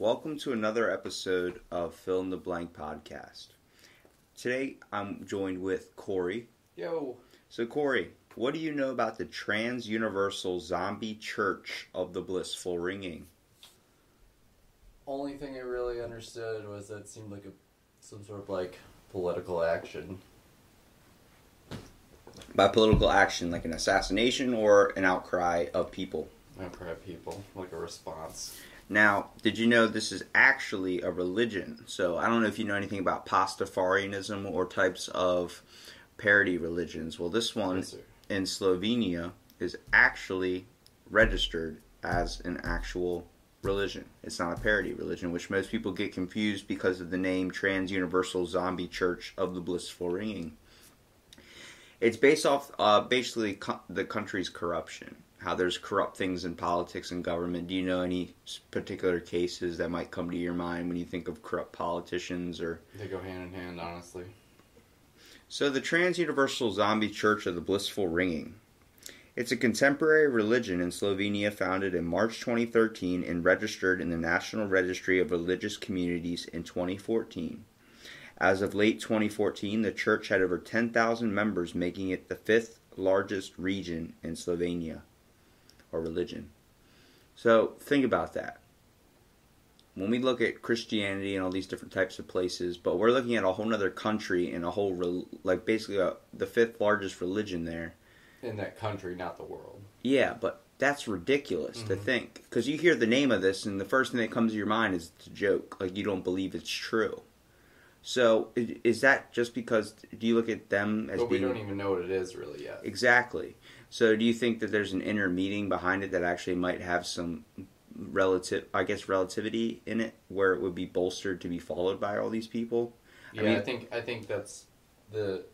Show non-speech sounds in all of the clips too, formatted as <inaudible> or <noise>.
Welcome to another episode of Fill in the Blank podcast. Today I'm joined with Corey. Yo. So, Corey, what do you know about the Trans Universal Zombie Church of the Blissful Ringing? Only thing I really understood was that it seemed like a some sort of like political action. By political action, like an assassination or an outcry of people. Outcry of people, like a response. Now, did you know this is actually a religion? So I don't know if you know anything about Pastafarianism or types of parody religions. Well, this one Yes, in Slovenia is actually registered as an actual religion. It's not a parody religion, which most people get confused because of the name Trans Universal Zombie Church of the Blissful Ringing. It's based off uh, basically co- the country's corruption, how there's corrupt things in politics and government. Do you know any particular cases that might come to your mind when you think of corrupt politicians or They go hand in hand, honestly. so, the Trans Universal Zombie Church of the Blissful Ringing. It's a contemporary religion in Slovenia founded in March 2013 and registered in the National Registry of Religious Communities in 2014. As of late 2014, the church had over 10,000 members, making it the fifth largest region in Slovenia, or religion. So, think about that when we look at Christianity and all these different types of places, but we're looking at a whole other country and a whole like basically a, the fifth largest religion there. In that country, not the world. Yeah, but that's ridiculous to Mhm. think because you hear the name of this and the first thing that comes to your mind is it's a joke. Like you don't believe it's true. So is that just because do you look at them as But we being don't even know what it is really yet. exactly? So do you think that there's an inner meaning behind it that actually might have some relative, I guess, relativity in it, where it would be bolstered to be followed by all these people? Yeah, I I, think I think that's the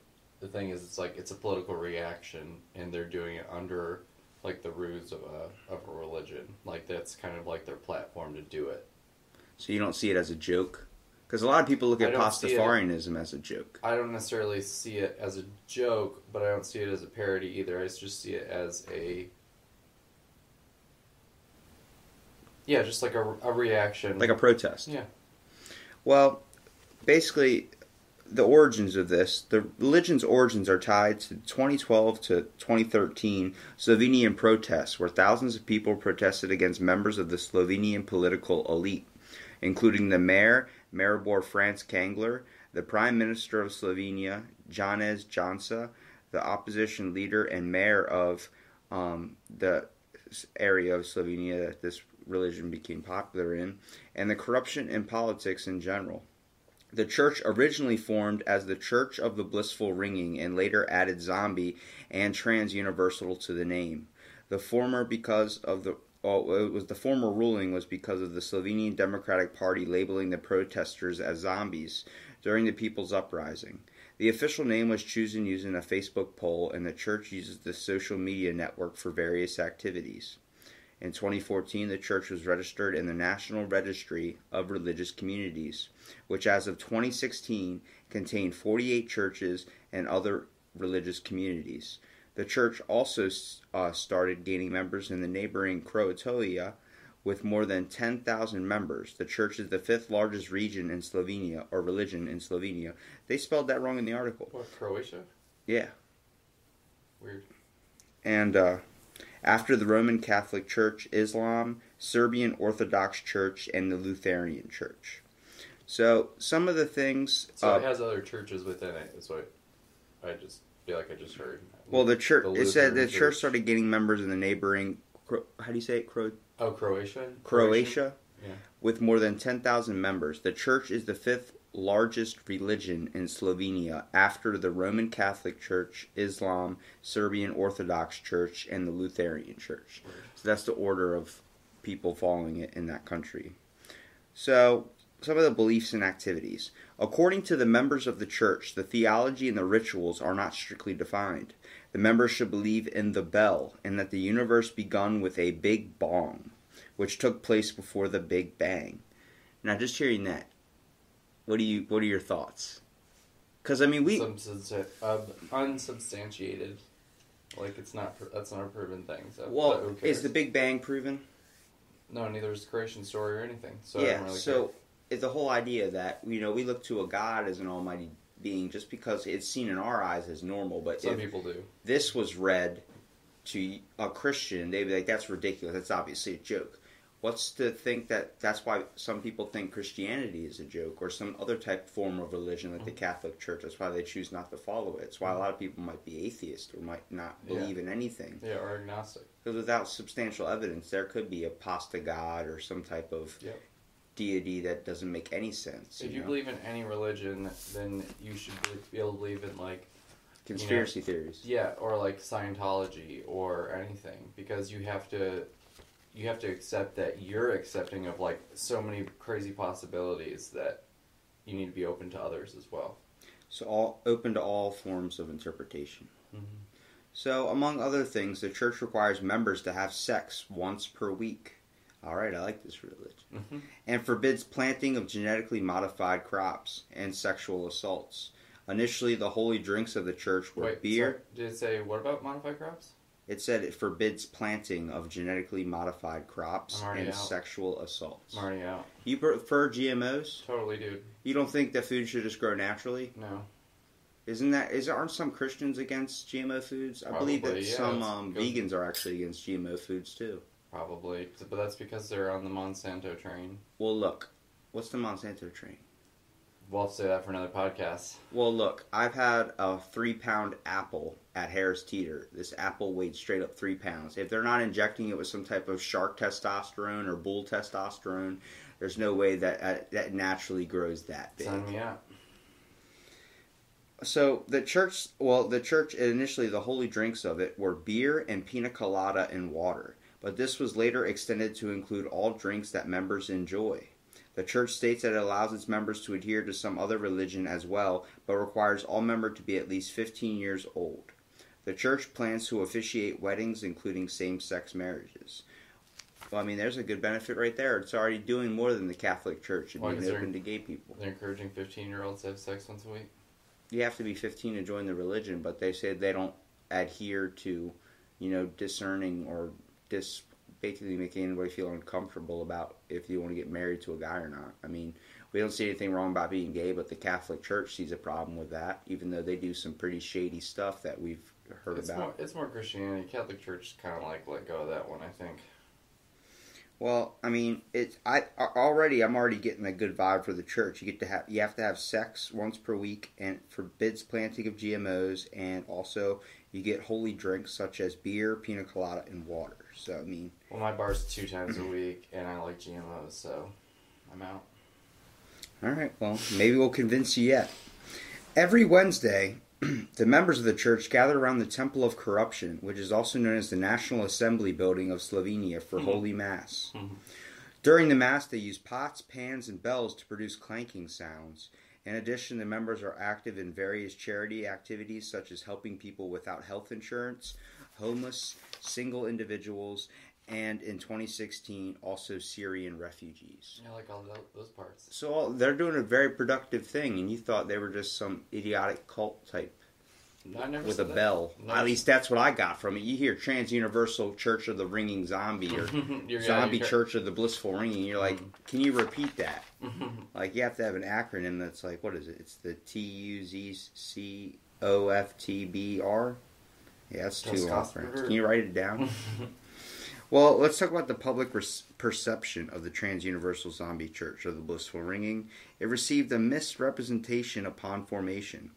the thing is it's like it's a political reaction and they're doing it under like the ruse of a of a religion. Like that's kind of like their platform to do it. So you don't see it as a joke? Because a lot of people look at Pastafarianism as a joke. I don't necessarily see it as a joke, but I don't see it as a parody either. I just see it as a yeah, just like a, a reaction. Like a protest. yeah, Well, basically, the origins of this, the religion's origins are tied to 2012 to 2013 Slovenian protests, where thousands of people protested against members of the Slovenian political elite, including the mayor, Maribor Franc Kangler, the prime minister of Slovenia, Janez Jansa, the opposition leader and mayor of um, the area of Slovenia that this religion became popular in, and the corruption in politics in general. The church originally formed as the Church of the Blissful Ringing and later added zombie and trans universal to the name. The former because of the oh, it was the former ruling was because of the Slovenian Democratic Party labeling the protesters as zombies during the People's Uprising. The official name was chosen using a Facebook poll, and the church uses the social media network for various activities. In 2014, the church was registered in the National Registry of Religious Communities, which as of 2016 contained 48 churches and other religious communities. The church also uh, started gaining members in the neighboring Croatoia with more than 10,000 members. The church is the fifth largest region in Slovenia, or religion in Slovenia. They spelled that wrong in the article. what Croatia? Yeah. Weird. and uh, after the Roman Catholic Church, Islam, Serbian Orthodox Church, and the Lutheran Church. So some of the things. So uh, it has other churches within it. Is what I just feel like I just heard. well, the church. the it said the church Church. started gaining members in the neighboring. Cro- How do you say it? Cro- Oh, Croatia. Croatia, Yeah. with more than ten thousand members. The church is the fifth largest religion in Slovenia after the Roman Catholic Church, Islam, Serbian Orthodox Church, and the Lutheran Church. So that's the order of people following it in that country. So, some of the beliefs and activities. According to the members of the church, the theology and the rituals are not strictly defined. The members should believe in the bell and that the universe begun with a big bong, which took place before the Big Bang. Now, just hearing that, what do you what are your thoughts? Because I mean, we Substan- uh, unsubstantiated. Like it's not. That's not a proven thing. So well, is the Big Bang proven? No, neither is the creation story or anything. So I yeah. don't really so care. It's the whole idea that you know we look to a God as an almighty being just because it's seen in our eyes as normal, but some people do. this was read to a Christian, they'd be like, "That's ridiculous. That's obviously a joke." What's to think that that's why some people think Christianity is a joke or some other type form of religion like the. Catholic Church? That's why they choose not to follow it. It's why a lot of people might be atheist or might not Yeah. believe in anything. Yeah, or agnostic. Because without substantial evidence, there could be a pasta god or some type of Yep. Deity that doesn't make any sense. If you know? believe in any religion, then you should be- able to believe in like conspiracy theories. yeah, or like Scientology or anything, because you have to you have to accept that you're accepting of like so many crazy possibilities that you need to be open to others as well. So all open to all forms of interpretation. Mhm. So among other things, the church requires members to have sex once per week. All right, I like this religion. Mhm. And forbids planting of genetically modified crops and sexual assaults. Initially, the holy drinks of the church were Wait, beer. sorry, did it say what about modified crops? It said it forbids planting of genetically modified crops and out. sexual assaults. I'm already out. You prefer GMOs? Totally, dude. You don't think that food should just grow naturally? No. Isn't that is aren't some Christians against GMO foods? I believe that yeah, some um, vegans are actually against GMO foods too. Probably, but that's because they're on the Monsanto train. Well, look, what's the Monsanto train? We'll have to say that for another podcast. Well, look, I've had a three pound apple at Harris Teeter. This apple weighed straight up three pounds. If they're not injecting it with some type of shark testosterone or bull testosterone, there's no way that uh, that naturally grows that big. Sign me out. So the church, well, the church initially the holy drinks of it were beer and pina colada and water, but this was later extended to include all drinks that members enjoy. The church states that it allows its members to adhere to some other religion as well, but requires all members to be at least 15 years old. The church plans to officiate weddings, including same-sex marriages. Well, I mean, there's a good benefit right there. It's already doing more than the Catholic Church and being open to gay people. They're encouraging 15 year olds to have sex once a week. you have to be 15 to join the religion, but they say they don't adhere to, you know, discerning or dis basically making anybody feel uncomfortable about if you want to get married to a guy or not. I mean, we don't see anything wrong about being gay, but the Catholic Church sees a problem with that, even though they do some pretty shady stuff that we've heard It's about. more, it's more Christianity. Catholic Church kind of like let go of that one, I think. Well, I mean, it's I already I'm already getting a good vibe for the church. You get to have you have to have sex once per week, and forbids planting of GMOs, and also you get holy drinks such as beer, pina colada, and water. So I mean, Well, my bar's two times a <clears throat> week, and I like GMOs, so I'm out. all right, well maybe we'll convince you yet. Every Wednesday, <clears throat> the members of the church gather around the Temple of Corruption, which is also known as the National Assembly Building of Slovenia, for Mhm. Holy Mass. Mhm. During the Mass, they use pots, pans, and bells to produce clanking sounds. In addition, the members are active in various charity activities such as helping people without health insurance, homeless, single individuals, and in 2016, also Syrian refugees. I like all those parts. So all- they're doing a very productive thing, and you thought they were just some idiotic cult type with a that. bell. At least that's what I got from it. You hear Trans Universal Church of the Ringing Zombie or <laughs> yeah, Zombie Church of the Blissful Ringing. You're like, Mhm. can you repeat that? <laughs> Like you have to have an acronym that's like, what is it? It's the T U Z C O F T B R. Yeah, that's too long. Can you write it down? <laughs> Well, let's talk about the public res- perception of the Trans Universal Zombie Church of the Blissful Ringing. It received a misrepresentation upon formation.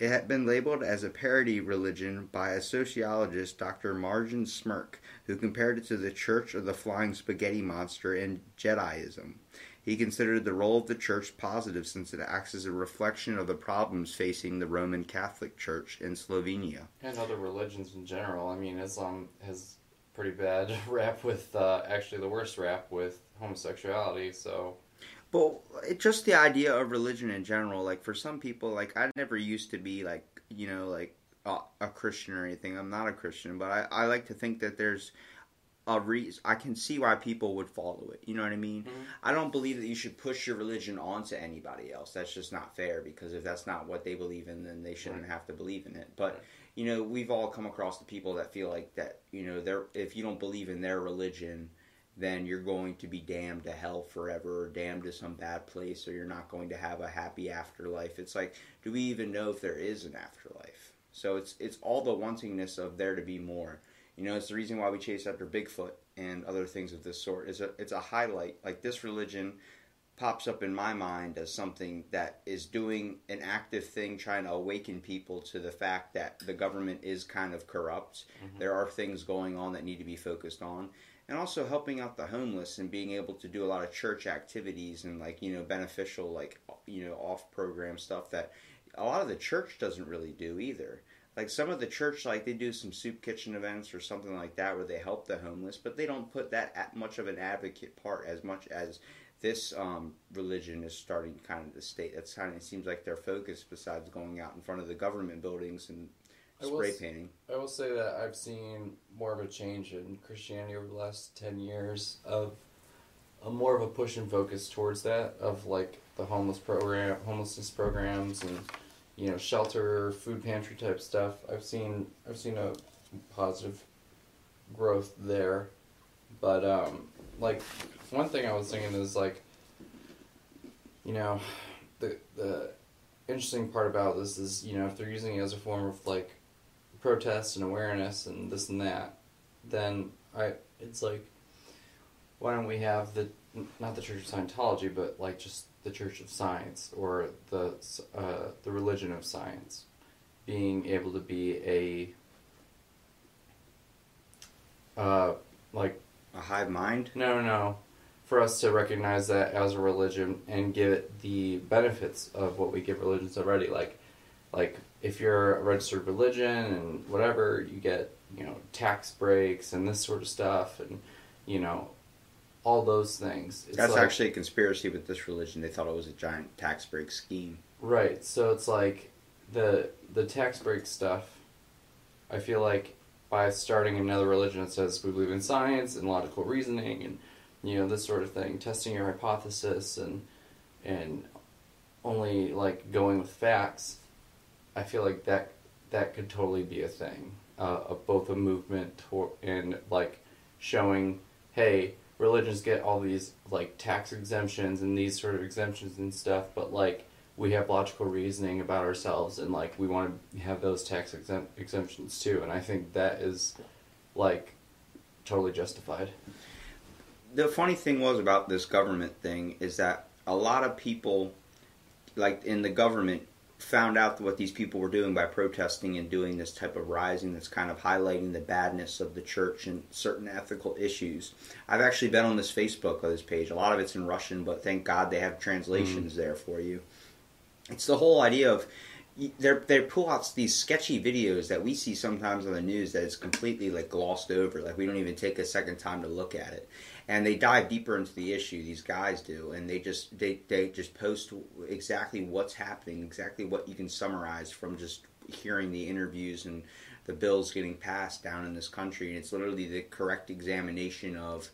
It had been labeled as a parody religion by a sociologist, Dr. Marjan Smrke, who compared it to the Church of the Flying Spaghetti Monster and Jediism. He considered the role of the church positive since it acts as a reflection of the problems facing the Roman Catholic Church in Slovenia. and other religions in general. I mean, Islam has pretty bad <laughs> rap with, uh, actually the worst rap with homosexuality, so. But it, just the idea of religion in general, like for some people, like I never used to be like you know like a, a Christian or anything. I'm not a Christian, but I, I like to think that there's a reason. I can see why people would follow it. You know what I mean? Mhm. I don't believe that you should push your religion onto anybody else. That's just not fair because if that's not what they believe in, then they shouldn't Right. have to believe in it. But Right. you know, we've all come across the people that feel like that. You know, they're if you don't believe in their religion, then you're going to be damned to hell forever or damned to some bad place or you're not going to have a happy afterlife. It's like, do we even know if there is an afterlife? So it's it's all the wantingness of there to be more. You know, it's the reason why we chase after Bigfoot and other things of this sort. Is a it's a highlight. Like this religion pops up in my mind as something that is doing an active thing trying to awaken people to the fact that the government is kind of corrupt. Mhm. There are things going on that need to be focused on. And also helping out the homeless and being able to do a lot of church activities and like, you know, beneficial like you know, off program stuff that a lot of the church doesn't really do either. Like some of the church, like they do some soup kitchen events or something like that where they help the homeless, but they don't put that at much of an advocate part as much as this um, religion is starting kind of the state. That's kind of it seems like their focus besides going out in front of the government buildings and spray painting. I will say that I've seen more of a change in Christianity over the last ten years of a more of a push and focus towards that of like the homeless program, homelessness programs, and you know shelter, food pantry type stuff. I've seen I've seen a positive growth there, but um, like one thing I was thinking is like, you know, the the interesting part about this is you know if they're using it as a form of like protest and awareness and this and that, then I it's like why don't we have the not the Church of Scientology but like just the Church of Science or the uh, the religion of science being able to be a uh, like A hive mind. no, no, no. For us to recognize that as a religion and give it the benefits of what we give religions already, like, like if you're a registered religion and whatever, you get you know tax breaks and this sort of stuff, and you know all those things. It's That's like- actually a conspiracy with this religion. They thought it was a giant tax break scheme. Right. So it's like the the tax break stuff. I feel like by starting another religion that says we believe in science and logical reasoning and you know this sort of thing, testing your hypothesis and and only like going with facts. I feel like that that could totally be a thing uh, of both a movement tor- and like showing, hey, religions get all these like tax exemptions and these sort of exemptions and stuff, but like we have logical reasoning about ourselves and like we want to have those tax exemp- exemptions too, and I think that is like totally justified. the funny thing was about this government thing is that a lot of people, like in the government, found out what these people were doing by protesting and doing this type of rising that's kind of highlighting the badness of the church and certain ethical issues. I've actually been on this Facebook of this page. A lot of it's in Russian, but thank God they have mm-hmm. translations there for you. It's the whole idea of they they pull out these sketchy videos that we see sometimes on the news that is completely like glossed over. Like we don't even take a second time to look at it, and they dive deeper into the issue. These guys do, and they just they they just post exactly what's happening, exactly what you can summarize from just hearing the interviews and the bills getting passed down in this country. And it's literally the correct examination of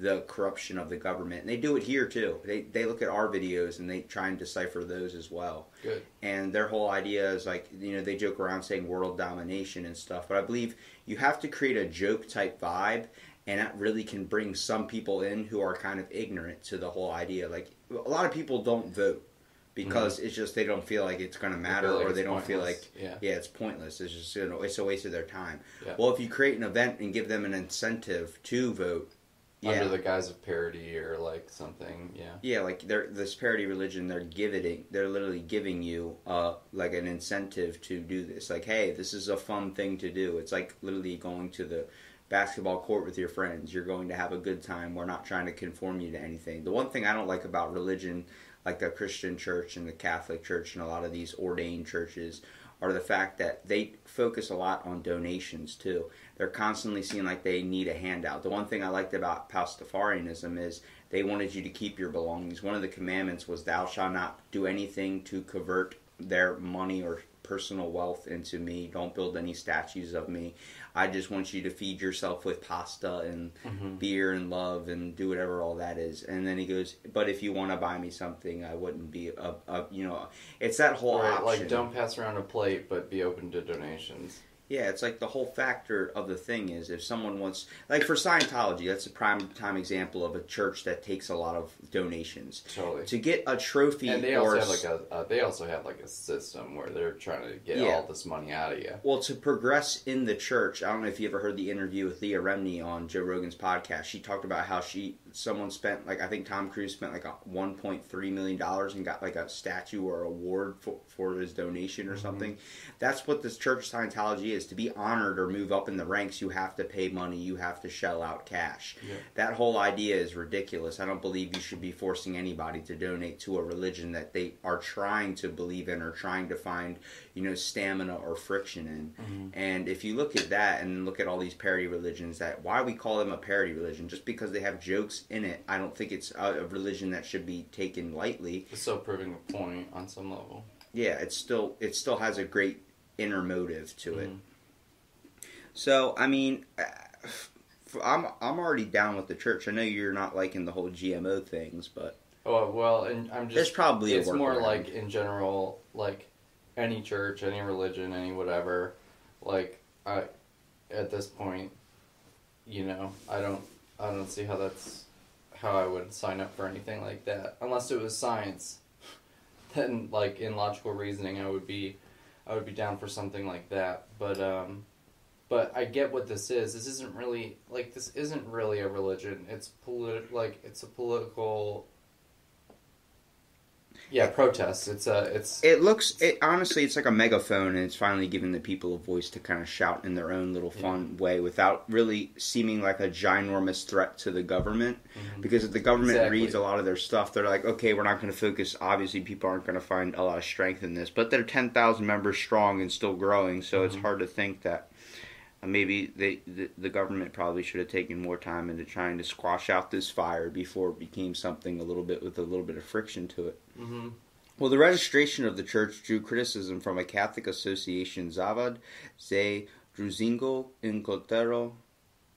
the corruption of the government. And they do it here too. They they look at our videos and they try and decipher those as well Good. and their whole idea is like you know they joke around saying world domination and stuff but i believe you have to create a joke type vibe and that really can bring some people in who are kind of ignorant to the whole idea like a lot of people don't vote because it's just they don't feel like it's going to matter like or they don't feel like Yeah. yeah it's pointless it's just you know it's a waste of their time Yeah. well if you create an event and give them an incentive to vote yeah Under the guise of parody or like something, yeah. yeah, like they're this parody religion. They're giving, they're literally giving you uh like an incentive to do this. Like, hey, this is a fun thing to do. It's like literally going to the basketball court with your friends. You're going to have a good time. We're not trying to conform you to anything. The one thing I don't like about religion, like the Christian church and the Catholic church and a lot of these ordained churches, are the fact that they focus a lot on donations too. They're constantly seeing like they need a handout. The one thing I liked about Pastafarianism is they wanted you to keep your belongings. One of the commandments was, Thou shalt not do anything to convert their money or personal wealth into me. Don't build any statues of me. I just want you to feed yourself with pasta and Mhm. beer and love and do whatever all that is. And then he goes, But if you want to buy me something, I wouldn't be a, a you know, it's that whole Right, option. like don't pass around a plate, but be open to donations. Yeah, it's like the whole factor of the thing is if someone wants, like for Scientology, that's a prime time example of a church that takes a lot of donations. Totally. To get a trophy, And they or also have like a uh, they also have like a system where they're trying to get Yeah. all this money out of you. well, to progress in the church. I don't know if you ever heard the interview with Leah Remini on Joe Rogan's podcast. She talked about how she someone spent like I think Tom Cruise spent like a 1.3 million dollars and got like a statue or award for, for his donation or mm-hmm. something. That's what this church of Scientology is. To be honored or move up in the ranks, you have to pay money. You have to shell out cash. Yeah. That whole idea is ridiculous. I don't believe you should be forcing anybody to donate to a religion that they are trying to believe in or trying to find, you know, stamina or friction in. Mm-hmm. And if you look at that and look at all these parody religions, that why we call them a parody religion? Just because they have jokes in it, I don't think it's a, religion that should be taken lightly. It's still proving a point on some level. Yeah, it's still it still has a great inner motive to it. Mhm. So I mean, uh, I'm I'm already down with the church. I know you're not liking the whole GMO things, but Oh well, and I'm there's just probably it's more workaround. like in general, like any church, any religion, any whatever. Like I, at this point, you know, I don't, I don't see how that's how I would sign up for anything like that unless it was science. <laughs> Then, like in logical reasoning, I would be, I would be down for something like that. But um, but I get what this is. This isn't really like this isn't really a religion. It's polit like it's a political. Yeah, protests It's a it's It looks it honestly it's like a megaphone and it's finally giving the people a voice to kind of shout in their own little fun way without really seeming like a ginormous threat to the government Mhm. because if the government Exactly. reads a lot of their stuff they're like okay we're not going to focus obviously people aren't going to find a lot of strength in this but they're 10,000 members strong and still growing so it's Mhm. hard to think that uh, maybe they the, the government probably should have taken more time into trying to squash out this fire before it became something a little bit with a little bit of friction to it hmm well, the registration of the church drew criticism from a Catholic association, Zavad ze Druzingo Incotero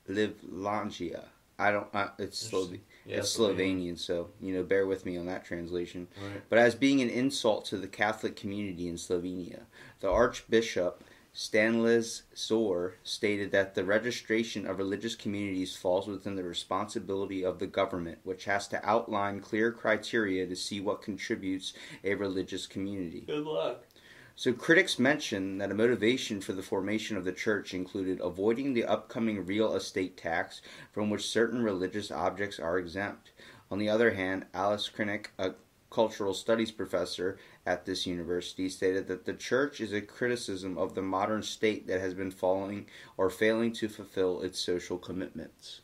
Livlangia. I don't. Uh, it's Slove- Yeah, it's Slovenian, so you know, bear with me on that translation. Right. But as being an insult to the Catholic community in Slovenia, the Archbishop Stanlis Zor stated that the registration of religious communities falls within the responsibility of the government, which has to outline clear criteria to see what contributes a religious community. Good luck. So critics mention that a motivation for the formation of the church included avoiding the upcoming real estate tax from which certain religious objects are exempt. On the other hand, Alice Krinick, a cultural studies professor at this university, stated that the church is a criticism of the modern state that has been following or failing to fulfill its social commitments.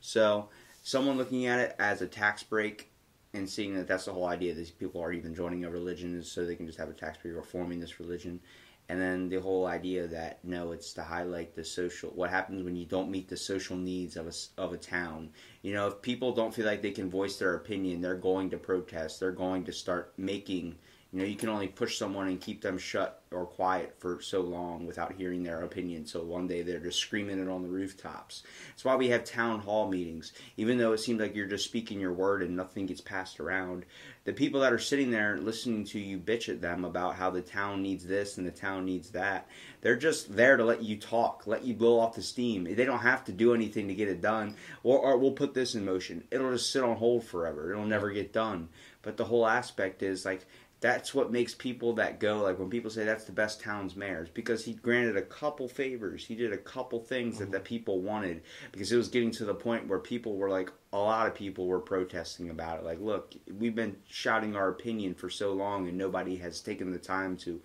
So, someone looking at it as a tax break and seeing that that's the whole idea. These people are even joining a religion is so they can just have a tax break or forming this religion. And then the whole idea that no, it's to highlight the social. What happens when you don't meet the social needs of a of a town? You know, if people don't feel like they can voice their opinion, they're going to protest. They're going to start making. You know, you can only push someone and keep them shut or quiet for so long without hearing their opinion. So one day they're just screaming it on the rooftops. That's why we have town hall meetings. Even though it seems like you're just speaking your word and nothing gets passed around, the people that are sitting there listening to you bitch at them about how the town needs this and the town needs that, they're just there to let you talk, let you blow off the steam. They don't have to do anything to get it done. Or, or we'll put this in motion. It'll just sit on hold forever. It'll never get done. But the whole aspect is like that's what makes people that go. Like when people say that's the best town's mayors because he granted a couple favors. He did a couple things that mm-hmm. the people wanted because it was getting to the point where people were like a lot of people were protesting about it. Like look we've been shouting our opinion for so long and nobody has taken the time to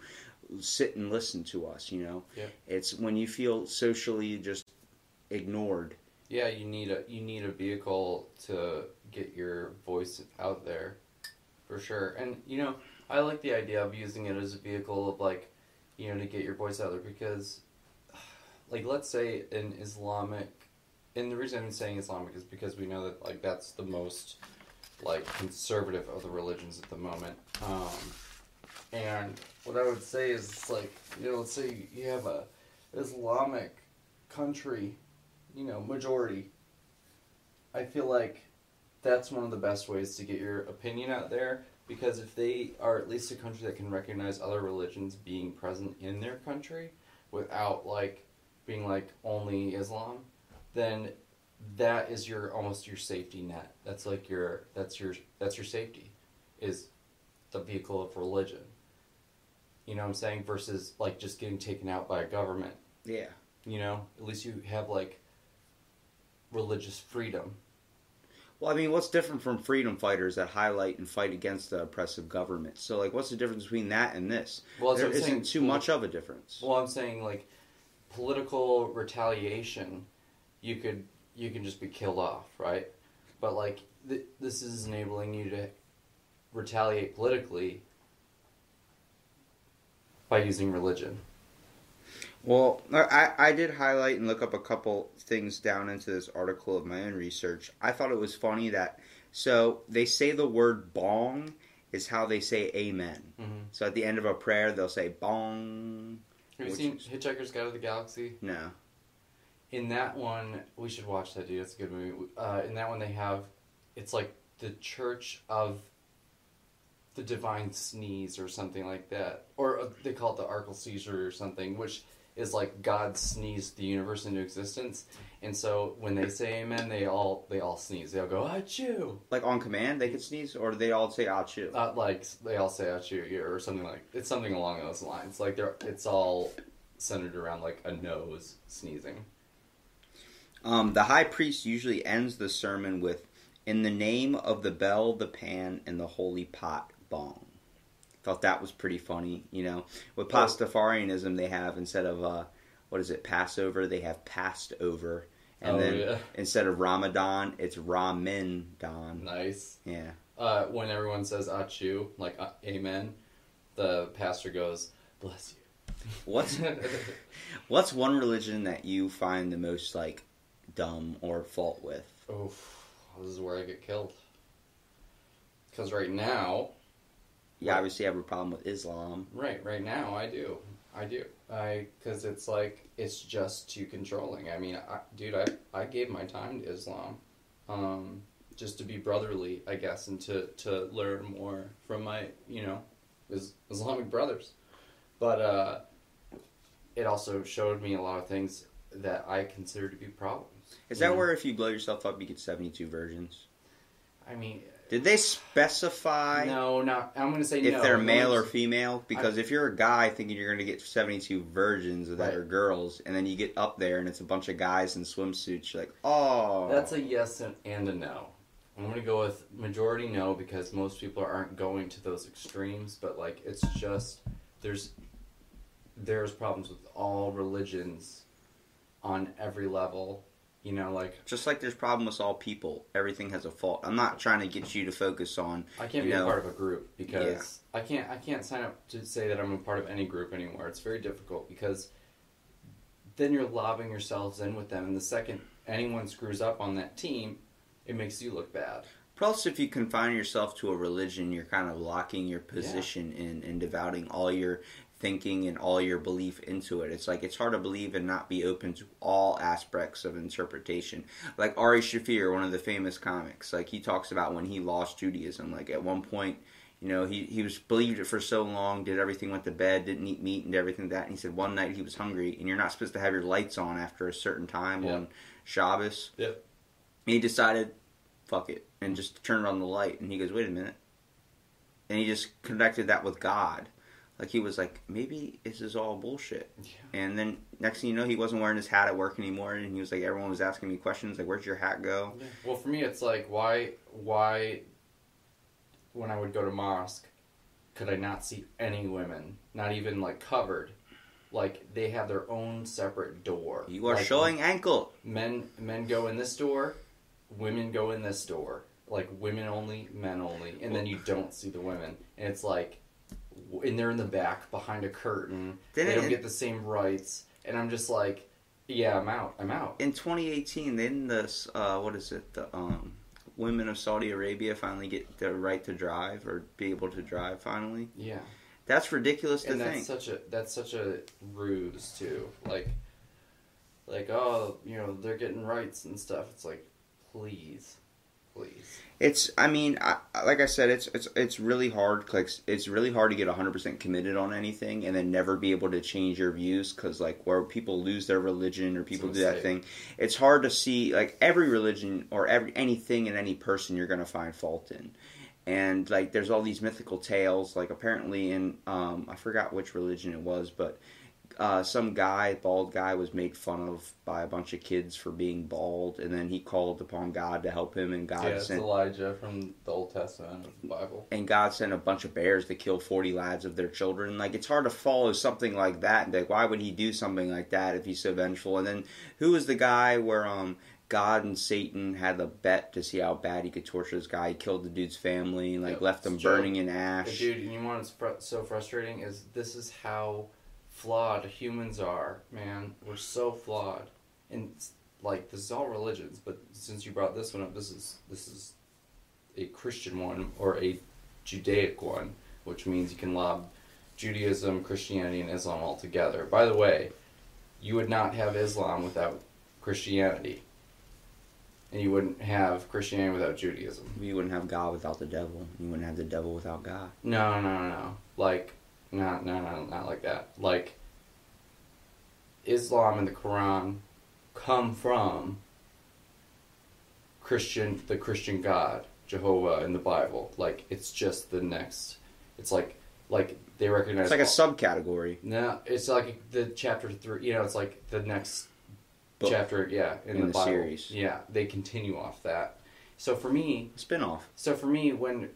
sit and listen to us you know? Yep. it's when you feel socially just ignored. Yeah, you need a you need a vehicle to get your voice out there, for sure. And you know, I like the idea of using it as a vehicle of like, you know, to get your voice out there because, <sighs> like, let's say an Islamic, and the reason I'm saying Islamic is because we know that like that's the most like conservative of the religions at the moment. Um, and what I would say is like, you know, let's say you have a Islamic country you know, majority. I feel like that's one of the best ways to get your opinion out there because if they are at least a country that can recognize other religions being present in their country, without like being like only Islam, then that is your almost your safety net. That's like your that's your that's your safety is the vehicle of religion. You know what I'm saying? Versus like just getting taken out by a government. Yeah. You know, at least you have like religious freedom. Well, I mean, what's different from freedom fighters that highlight and fight against the oppressive government? So, like, what's the difference between that and this? Well, there isn't saying. too much of a difference. Well, I'm saying like political retaliation, you could you can just be killed off, right? But like th- this is enabling you to retaliate politically by using religion. Well, I, I did highlight and look up a couple things down into this article of my own research. I thought it was funny that, so they say the word bong is how they say amen. Mm-hmm. So at the end of a prayer, they'll say bong. Have you seen is- Hitchhiker's Guide to the Galaxy? No. In that one, we should watch that, dude. It's a good movie. Uh, in that one, they have it's like the Church of the Divine Sneeze or something like that, or uh, they call it the Arkleseizure or something, which is like God sneezed the universe into existence. And so when they say Amen, they all they all sneeze. They all go Achoo. Like on command, they could sneeze, or they all say achoo? Uh, like they all say Achoo or something like it's something along those lines. Like they're it's all centered around like a nose sneezing. Um, the high priest usually ends the sermon with, "In the name of the bell, the pan, and the holy pot, bong." Thought that was pretty funny. You know, with Oh. Pastafarianism, they have instead of uh, what is it, Passover, they have passed over, and oh then yeah, instead of Ramadan, it's Ramendan. nice. Yeah. Uh, when everyone says Achoo, like uh, Amen, the pastor goes Bless you. What's <laughs> what's one religion that you find the most like dumb or fault with? Oof, this is where I get killed. Because right now, You obviously have a problem with Islam. right, right now, I do, I do, I because it's like it's just too controlling. I mean, I, dude, I I gave my time to Islam, um, just to be brotherly, I guess, and to to learn more from my you know, is, Islamic brothers, but uh, it also showed me a lot of things that I consider to be problems. Is that where if you blow yourself up, you get seventy-two virgins? I mean, Did they specify no, not. I'm gonna say if no. they're male or female? Because if you're a guy thinking you're going to get 72 virgins that Right. are girls, and then you get up there and it's a bunch of guys in swimsuits, you're like, oh. That's a yes and, a no. I'm gonna go with majority no because most people aren't going to those extremes, but like it's just there's there's problems with all religions on every level. You know, like Just like there's problem with all people, everything has a fault. I'm not trying to get you to focus on. I can't be know, a part of a group because I can't I can't sign up to say that I'm a part of any group anymore. It's very difficult because then you're lobbing yourselves in with them and the second anyone screws up on that team, it makes you look bad. Plus, if you confine yourself to a religion, you're kind of locking your position in and devoting all your thinking and all your belief into it. It's like it's hard to believe and not be open to all aspects of interpretation. Like Ari Shaffir, one of the famous comics, like he talks about when he lost Judaism. Like at one point, you know, he, he was believed it for so long, did everything, went to bed, didn't eat meat and everything like that. And he said one night he was hungry, and you're not supposed to have your lights on after a certain time Yeah. on Shabbos. Yep. He decided, fuck it, and just turned on the light. And he goes, wait a minute. And he just connected that with God. Like he was like, maybe this is all bullshit. Yeah. And then next thing you know, he wasn't wearing his hat at work anymore, and he was like, everyone was asking me questions like, "Where'd your hat go?" Well, for me, it's like why why when I would go to mosque, could I not see any women, not even like covered, like they have their own separate door. You are Like, showing ankle. men. Men go in this door, women go in this door. Like women only, men only, and then you don't see the women, and it's like, and they're in the back behind a curtain. Didn't they don't it- get the same rights, and I'm just like, yeah, I'm out. I'm out. in 2018, didn't this uh, what is it? The um, women of Saudi Arabia finally get the right to drive or be able to drive finally. Yeah. That's ridiculous to and that's think. such a that's such a ruse too. Like, like oh, you know they're getting rights and stuff. It's like, please, please. It's. I mean, I, like I said, it's it's it's really hard. Like it's really hard to get hundred percent committed on anything and then never be able to change your views because like where people lose their religion or people do that thing, it's hard to see like every religion or every anything and any person you're gonna find fault in. And like, there's all these mythical tales. Like, apparently, in um, I forgot which religion it was, but uh, some guy, bald guy, was made fun of by a bunch of kids for being bald, and then he called upon God to help him, and God yeah, sent Elijah from the Old Testament of the Bible. and God sent a bunch of bears to kill 40 lads of their children. Like, it's hard to follow something like that and like, why would he do something like that if he's so vengeful? And then, who was the guy where, um, God and Satan had a bet to see how bad he could torture this guy? He killed the dude's family like, Yep, left them burning in ash. dude, and you know what's so frustrating is this is how flawed humans are, man. We're so flawed, and like this is all religions, but since you brought this one up, this is this is a Christian one or a Judaic one, which means you can lob Judaism, Christianity, and Islam all together. By the way, you would not have Islam without Christianity, and you wouldn't have Christianity without Judaism. You wouldn't have God without the devil. You wouldn't have the devil without God. No, no, no, no. Like, no, no, no, not like that. Like, Islam and the Quran come from Christian, the Christian God, Jehovah, in the Bible. Like, it's just the next. It's like, like they recognize. It's like a subcategory. No, it's like the chapter three. You know, it's like the next Book. chapter. Yeah, in, In the, the Bible. series. Yeah, they continue off that. So for me, Spin off. so for me, when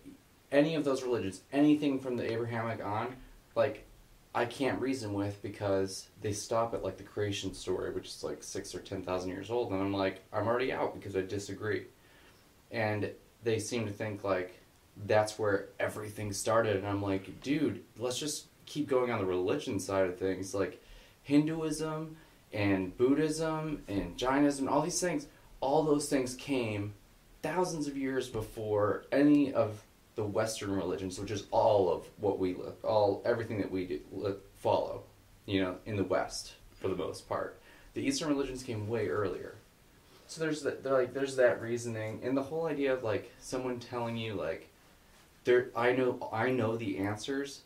any of those religions, anything from the Abrahamic on, like I can't reason with because they stop at like the creation story, which is like six or ten thousand years old, and I'm like, I'm already out because I disagree. And they seem to think like that's where everything started, and I'm like, dude, let's just keep going on the religion side of things, like Hinduism and Buddhism and Jainism, all these things, all those things came thousands of years before any of the Western religions, which is all of what we all everything that we do, follow, you know, in the West for the most part. The Eastern religions came way earlier. So there's that, like there's that reasoning, and the whole idea of like someone telling you like, there I know I know the answers,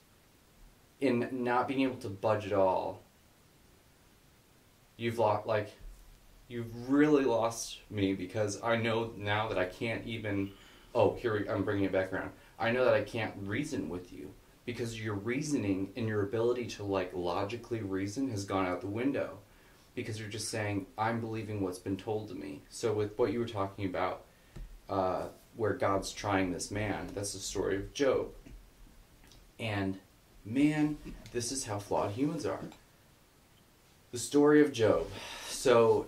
in not being able to budge at all. You've lost like you've really lost me because I know now that I can't even. Oh, here we, I'm bringing it back around. I know that I can't reason with you because your reasoning and your ability to like logically reason has gone out the window because you're just saying I'm believing what's been told to me. So with what you were talking about, uh, where God's trying this man, that's the story of Job. And man, this is how flawed humans are. The story of Job. So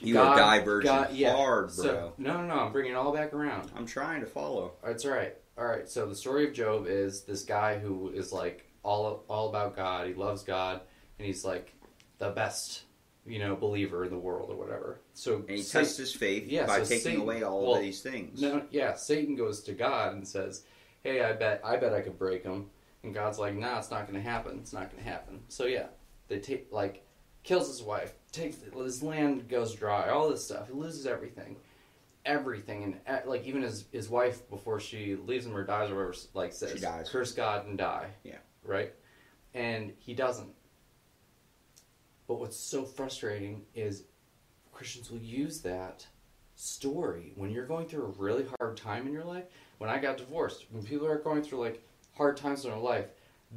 You God- are diverging God- yeah. hard, bro. So, no, no, no. I'm bringing it all back around. I'm trying to follow. That's right. All right. So the story of Job is this guy who is like all all about God. He loves God, and he's like the best, you know, believer in the world or whatever. So And he tests his faith Yeah, by so taking Satan- away all well, of these things. No, yeah. Satan goes to God and says, "Hey, I bet I bet I could break him," and God's like, "Nah, it's not going to happen. It's not going to happen." So yeah, they take like kills his wife, takes his land goes dry, all this stuff. He loses everything, everything, and uh, like even his his wife before she leaves him or dies or whatever, like says. "Curse God and die." Yeah. Right, and he doesn't. But what's so frustrating is Christians will use that story when you're going through a really hard time in your life. When I got divorced, when people are going through like hard times in their life,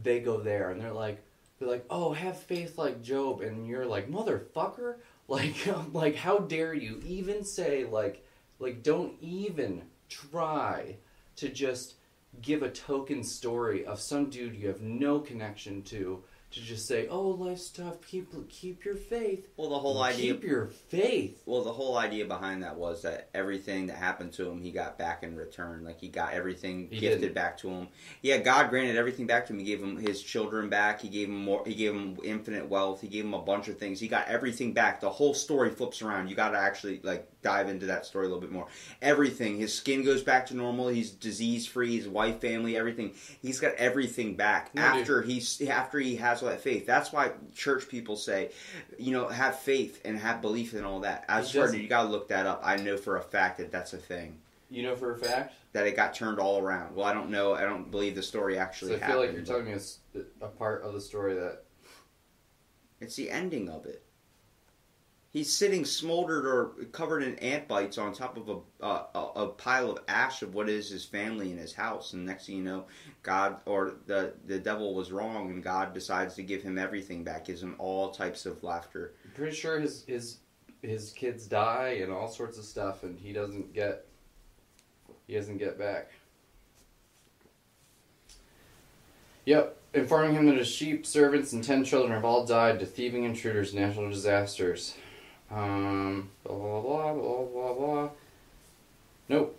they go there and they're like, they're like, oh, have faith like Job, and you're like, motherfucker, <laughs> like, <laughs> like, how dare you even say like, like, don't even try to just give a token story of some dude you have no connection to to just say, oh, life's tough. keep keep your faith. Well, the whole idea. Keep your faith. Well, the whole idea behind that was that everything that happened to him, he got back in return. Like he got everything He gifted didn't. back to him. Yeah, God granted everything back to him. He gave him his children back. He gave him more. He gave him infinite wealth. He gave him a bunch of things. He got everything back. The whole story flips around. You got to actually like dive into that story a little bit more. Everything. His skin goes back to normal. He's disease free. His wife, family, everything. He's got everything back No, dude. after he's after he has all that faith. That's why church people say, you know, have faith and have belief and all that. I He swear, you gotta look that up. I know for a fact that that's a thing. You know for a fact. that it got turned all around. Well, I don't know. I don't believe the story So actually I feel like you're telling me a part of the story that It's the ending of it. He's sitting smoldered or covered in ant bites on top of a, uh, a pile of ash of what is his family and his house, and next thing you know, God or the the devil was wrong, and God decides to give him everything back, gives him all types of laughter. I'm pretty sure his his his kids die and all sorts of stuff, and he doesn't get he doesn't get back. Yep, informing him that his sheep, servants, and ten children have all died to thieving intruders, natural disasters. Um, blah blah blah blah blah blah. Nope.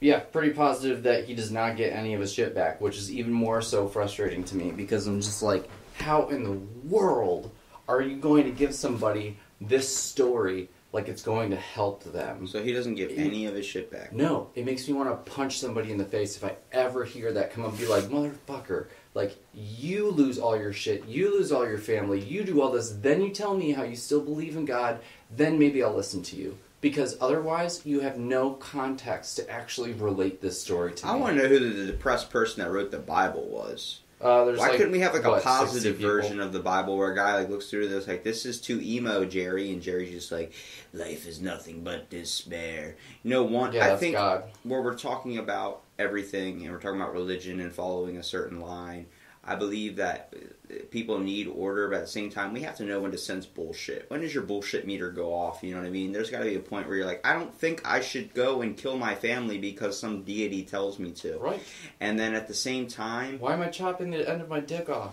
Yeah, pretty positive that he does not get any of his shit back, which is even more so frustrating to me because I'm just like, how in the world are you going to give somebody this story like it's going to help them? So he doesn't give any of his shit back. No, it makes me want to punch somebody in the face if I ever hear that come up and be like, motherfucker, like, you lose all your shit, you lose all your family, you do all this, then you tell me how you still believe in God, then maybe I'll listen to you. Because otherwise, you have no context to actually relate this story to I me. want to know who the depressed person that wrote the Bible was. Uh, Why like, couldn't we have like what, a positive version of the Bible where a guy like looks through this like this is too emo, Jerry, and Jerry's just like life is nothing but despair. You know, one Yeah, I that's think God. where we're talking about everything and we're talking about religion and following a certain line. I believe that uh, people need order, but at the same time, we have to know when to sense bullshit. When does your bullshit meter go off? You know what I mean? There's got to be a point where you're like, I don't think I should go and kill my family because some deity tells me to. Right. And then at the same time, Why am I chopping the end of my dick off?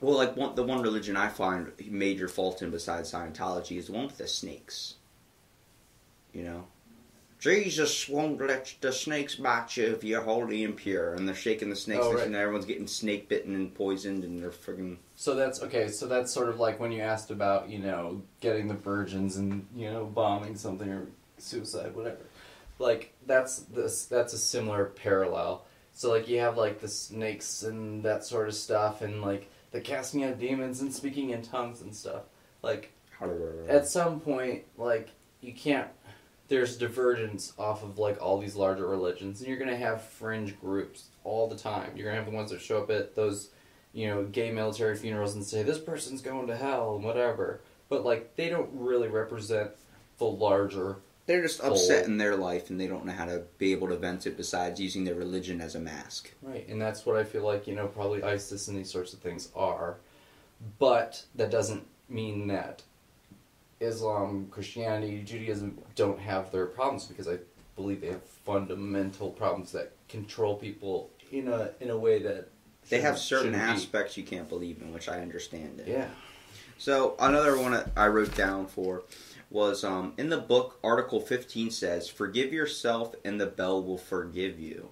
well, like one, the one religion I find major fault in besides Scientology is the one with the snakes. You know, Jesus won't let the snakes bite you if you're holy and pure, and they're shaking the snakes, Oh, right. and everyone's getting snake bitten and poisoned, and they're friggin' So that's okay. So that's sort of like when you asked about you know getting the virgins and you know bombing something or suicide, whatever. Like that's this that's a similar parallel. So like you have like the snakes and that sort of stuff, and like the casting out demons and speaking in tongues and stuff. Like at some point, like you can't. There's divergence off of like all these larger religions, and you're gonna have fringe groups all the time. You're gonna have the ones that show up at those, you know, gay military funerals and say this person's going to hell and whatever. But like they don't really represent the larger. They're just upset in their life, and they don't know how to be able to vent it besides using their religion as a mask. Right, and that's what I feel like you know probably ISIS and these sorts of things are, but that doesn't mean that Islam, Christianity, Judaism don't have their problems because I believe they have fundamental problems that control people in a in a way that They have certain shouldn't be. aspects you can't believe in, which I understand. It. Yeah, So another one that I wrote down for was um, in the book. Article fifteen says, "Forgive yourself, and the bell will forgive you."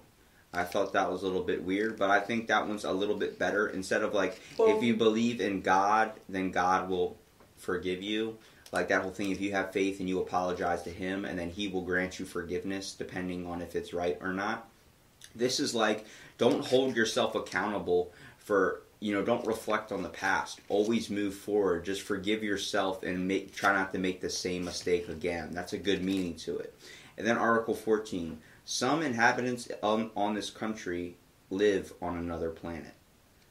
I thought that was a little bit weird, but I think that one's a little bit better. Instead of like, Well- if you believe in God, then God will forgive you. Like that whole thing, if you have faith and you apologize to Him, and then He will grant you forgiveness, depending on if it's right or not. This is like, don't hold yourself accountable for you know don't reflect on the past. Always move forward. Just forgive yourself and make try not to make the same mistake again. That's a good meaning to it. And then article 14 some inhabitants on, on this country live on another planet.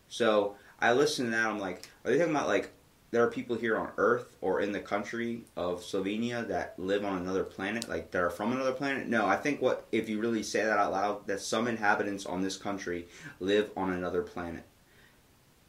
So i listen to that i'm like are they talking about like there are people here on earth or in the country of slovenia that live on another planet like that are from another planet. No i think what if you really say that out loud that some inhabitants on this country live on another planet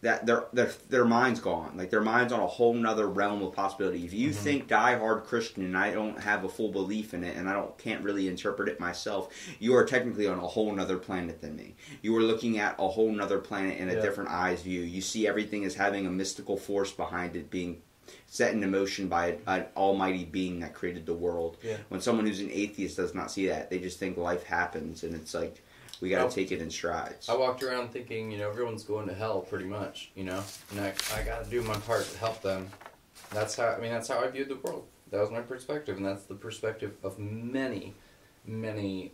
that their their their mind's gone. Like their mind's on a whole nother realm of possibility. If you Mhm. think die hard Christian and I don't have a full belief in it and I don't can't really interpret it myself, you are technically on a whole nother planet than me. You are looking at a whole nother planet in a Yeah. different eyes view. You see everything as having a mystical force behind it being set into motion by an almighty being that created the world. Yeah. When someone who's an atheist does not see that, they just think life happens and it's like we got to take it in strides. I walked around thinking you know everyone's going to hell pretty much, you know, and I I got to do my part to help them. That's how I mean that's how I viewed the world. That was my perspective, and that's the perspective of many, many,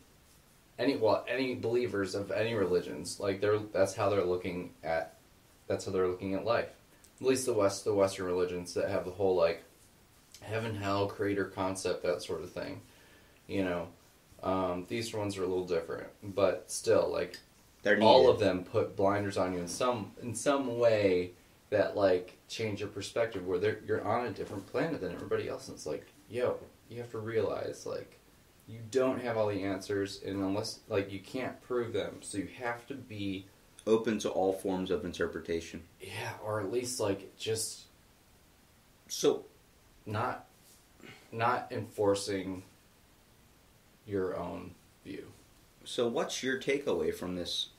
any well any believers of any religions. Like they're that's how they're looking at, that's how they're looking at life. At least the West, the Western religions that have the whole like, heaven, hell, creator concept, that sort of thing. You know, Um, the Eastern ones are a little different, but still, like all of them put blinders on you in some in some way that like change your perspective where they're, you're on a different planet than everybody else and it's like yo you have to realize like you don't have all the answers and unless like you can't prove them so you have to be open to all forms of interpretation. yeah or at least like just So not not enforcing your own view So, what's your takeaway from this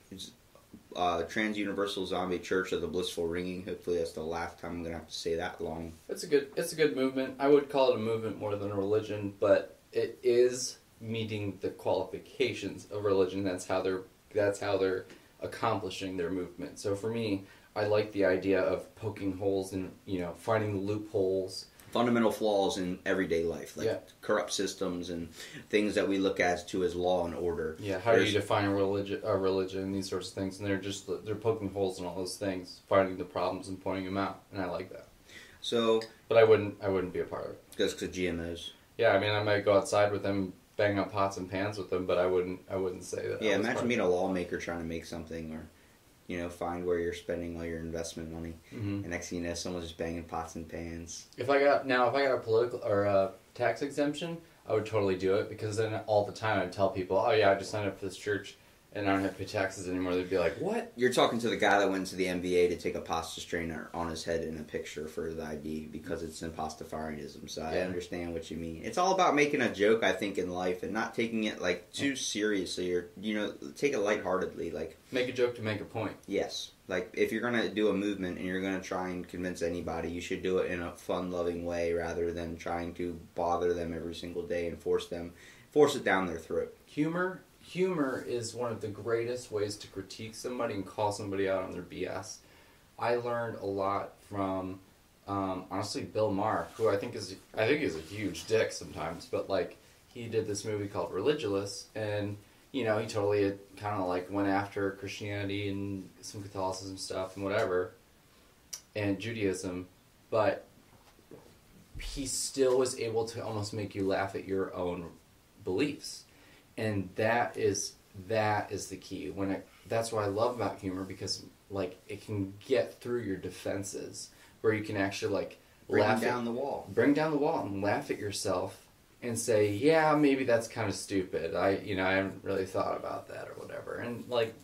uh, Trans Universal Zombie Church of the Blissful Ringing? Hopefully, that's the last time I'm gonna have to say that long. It's a good it's a good movement. I would call it a movement more than a religion, but it is meeting the qualifications of religion. That's how they're that's how they're accomplishing their movement. So for me, I like the idea of poking holes and you know finding the loopholes. Fundamental flaws in everyday life, like Yeah. corrupt systems and things that we look at to as law and order. Yeah, how do you define a religion? A religion, these sorts of things, and they're just they're poking holes in all those things, finding the problems and pointing them out, and I like that. So, But I wouldn't I wouldn't be a part of it. just because GMOs. Yeah, I mean I might go outside with them, bang on pots and pans with them, but I wouldn't I wouldn't say that. Yeah, imagine being a lawmaker trying to make something or, you know, find where you're spending all your investment money. hmm And next thing you know, someone's just banging pots and pans. If I got now, if I got a political or a tax exemption, I would totally do it because then all the time I'd tell people, "Oh yeah, I just signed up for this church and I don't have to pay taxes anymore." They'd be like, "What?" You're talking to the guy that went to the NBA to take a pasta strainer on his head in a picture for the ID because it's an Pastafarianism. So I understand what you mean. It's all about making a joke, I think, in life and not taking it like too seriously or you know take it lightheartedly. Like Make a joke to make a point. yes, like if you're gonna do a movement and you're gonna try and convince anybody, you should do it in a fun, loving way rather than trying to bother them every single day and force them force it down their throat. Humor, humor is one of the greatest ways to critique somebody and call somebody out on their BS. I learned a lot from, um, honestly, Bill Maher, who I think is I think is a huge dick sometimes, but like he did this movie called Religulous, and you know he totally kind of like went after Christianity and some Catholicism stuff and whatever, and Judaism, but he still was able to almost make you laugh at your own beliefs and that is that is the key. When it that's what i love about humor because like it can get through your defenses where you can actually like Bring laugh down at, the wall. bring down the wall and laugh at yourself and say yeah maybe that's kind of stupid. I you know i haven't really thought about that or whatever. And like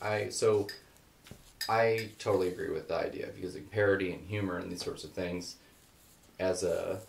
i so i totally agree with the idea of using parody and humor and these sorts of things as a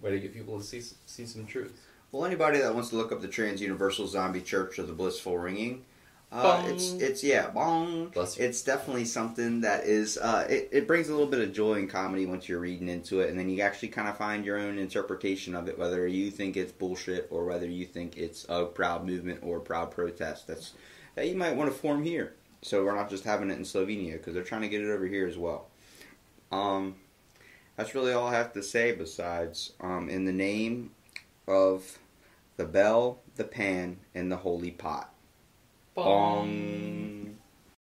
way to get people to see see some truth Well, anybody that wants to look up the Trans Universal Zombie Church of the Blissful Ringing, uh, it's it's yeah, bong. Bless you. It's definitely something that is uh, it, it brings a little bit of joy and comedy once you're reading into it, and then you actually kind of find your own interpretation of it, whether you think it's bullshit or whether you think it's a proud movement or a proud protest. That's that you might want to form here. So we're not just having it in Slovenia because they're trying to get it over here as well. Um, that's really all I have to say. Besides, um, in the name of the bell, the pan, and the holy pot. Bong.